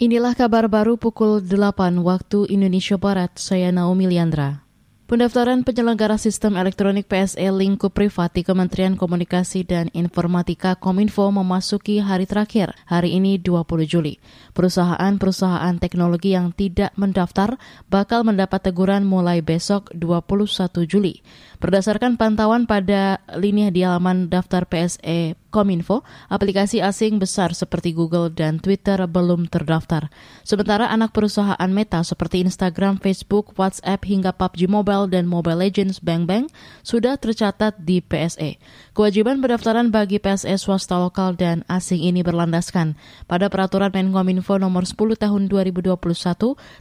Inilah kabar baru pukul 8 waktu Indonesia Barat. Saya Naomi Liandra. Pendaftaran penyelenggara sistem elektronik PSE lingkup privat di Kementerian Komunikasi dan Informatika Kominfo memasuki hari terakhir, hari ini 20 Juli. Perusahaan-perusahaan teknologi yang tidak mendaftar bakal mendapat teguran mulai besok 21 Juli. Berdasarkan pantauan pada lini di halaman daftar PSE Kominfo, aplikasi asing besar seperti Google dan Twitter belum terdaftar. Sementara anak perusahaan Meta seperti Instagram, Facebook, WhatsApp hingga PUBG Mobile dan Mobile Legends Bang Bang sudah tercatat di PSE. Kewajiban pendaftaran bagi PSE swasta lokal dan asing ini berlandaskan pada peraturan Menkominfo nomor 10 tahun 2021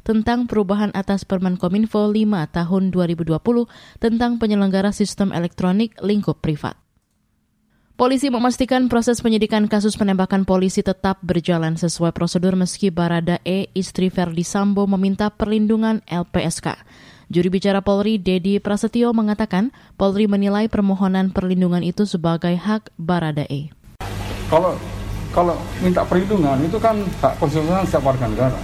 tentang perubahan atas Permen Kominfo 5 tahun 2020 tentang penyelenggara sistem elektronik lingkup privat. Polisi memastikan proses penyidikan kasus penembakan polisi tetap berjalan sesuai prosedur meski Barada E, istri Verdi Sambo meminta perlindungan LPSK. Juri bicara Polri, Dedi Prasetyo, mengatakan Polri menilai permohonan perlindungan itu sebagai hak Barada E. Kalau kalau minta perlindungan itu kan hak konstitusional setiap warga negara.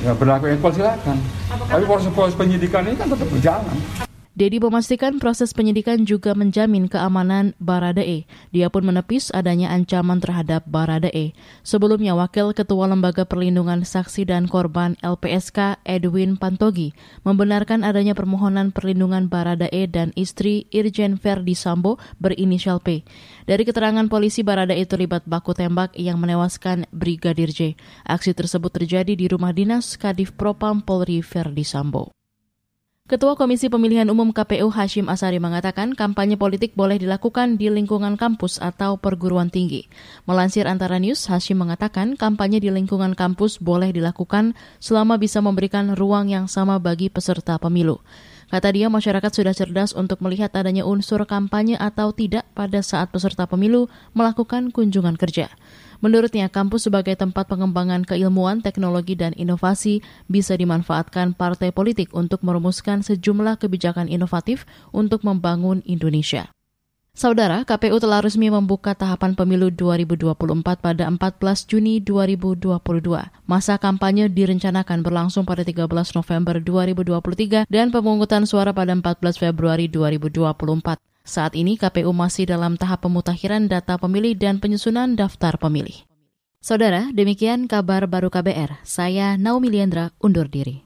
Ya berlaku equal silakan. Tapi proses penyidikan ini kan tetap berjalan. Dedi memastikan proses penyidikan juga menjamin keamanan Baradae. Dia pun menepis adanya ancaman terhadap Baradae. Sebelumnya, Wakil Ketua Lembaga Perlindungan Saksi dan Korban LPSK Edwin Pantogi membenarkan adanya permohonan perlindungan Baradae dan istri Irjen Verdi Sambo berinisial P. Dari keterangan polisi, Baradae terlibat baku tembak yang menewaskan Brigadir J. Aksi tersebut terjadi di rumah dinas Kadif Propam Polri Verdi Sambo. Ketua Komisi Pemilihan Umum KPU Hashim Asari mengatakan kampanye politik boleh dilakukan di lingkungan kampus atau perguruan tinggi. Melansir antara news, Hashim mengatakan kampanye di lingkungan kampus boleh dilakukan selama bisa memberikan ruang yang sama bagi peserta pemilu. Kata dia, masyarakat sudah cerdas untuk melihat adanya unsur kampanye atau tidak pada saat peserta pemilu melakukan kunjungan kerja. Menurutnya, kampus sebagai tempat pengembangan keilmuan, teknologi, dan inovasi bisa dimanfaatkan partai politik untuk merumuskan sejumlah kebijakan inovatif untuk membangun Indonesia. Saudara, KPU telah resmi membuka tahapan pemilu 2024 pada 14 Juni 2022. Masa kampanye direncanakan berlangsung pada 13 November 2023 dan pemungutan suara pada 14 Februari 2024. Saat ini KPU masih dalam tahap pemutakhiran data pemilih dan penyusunan daftar pemilih. Saudara, demikian kabar baru KBR. Saya Naomi Liandra undur diri.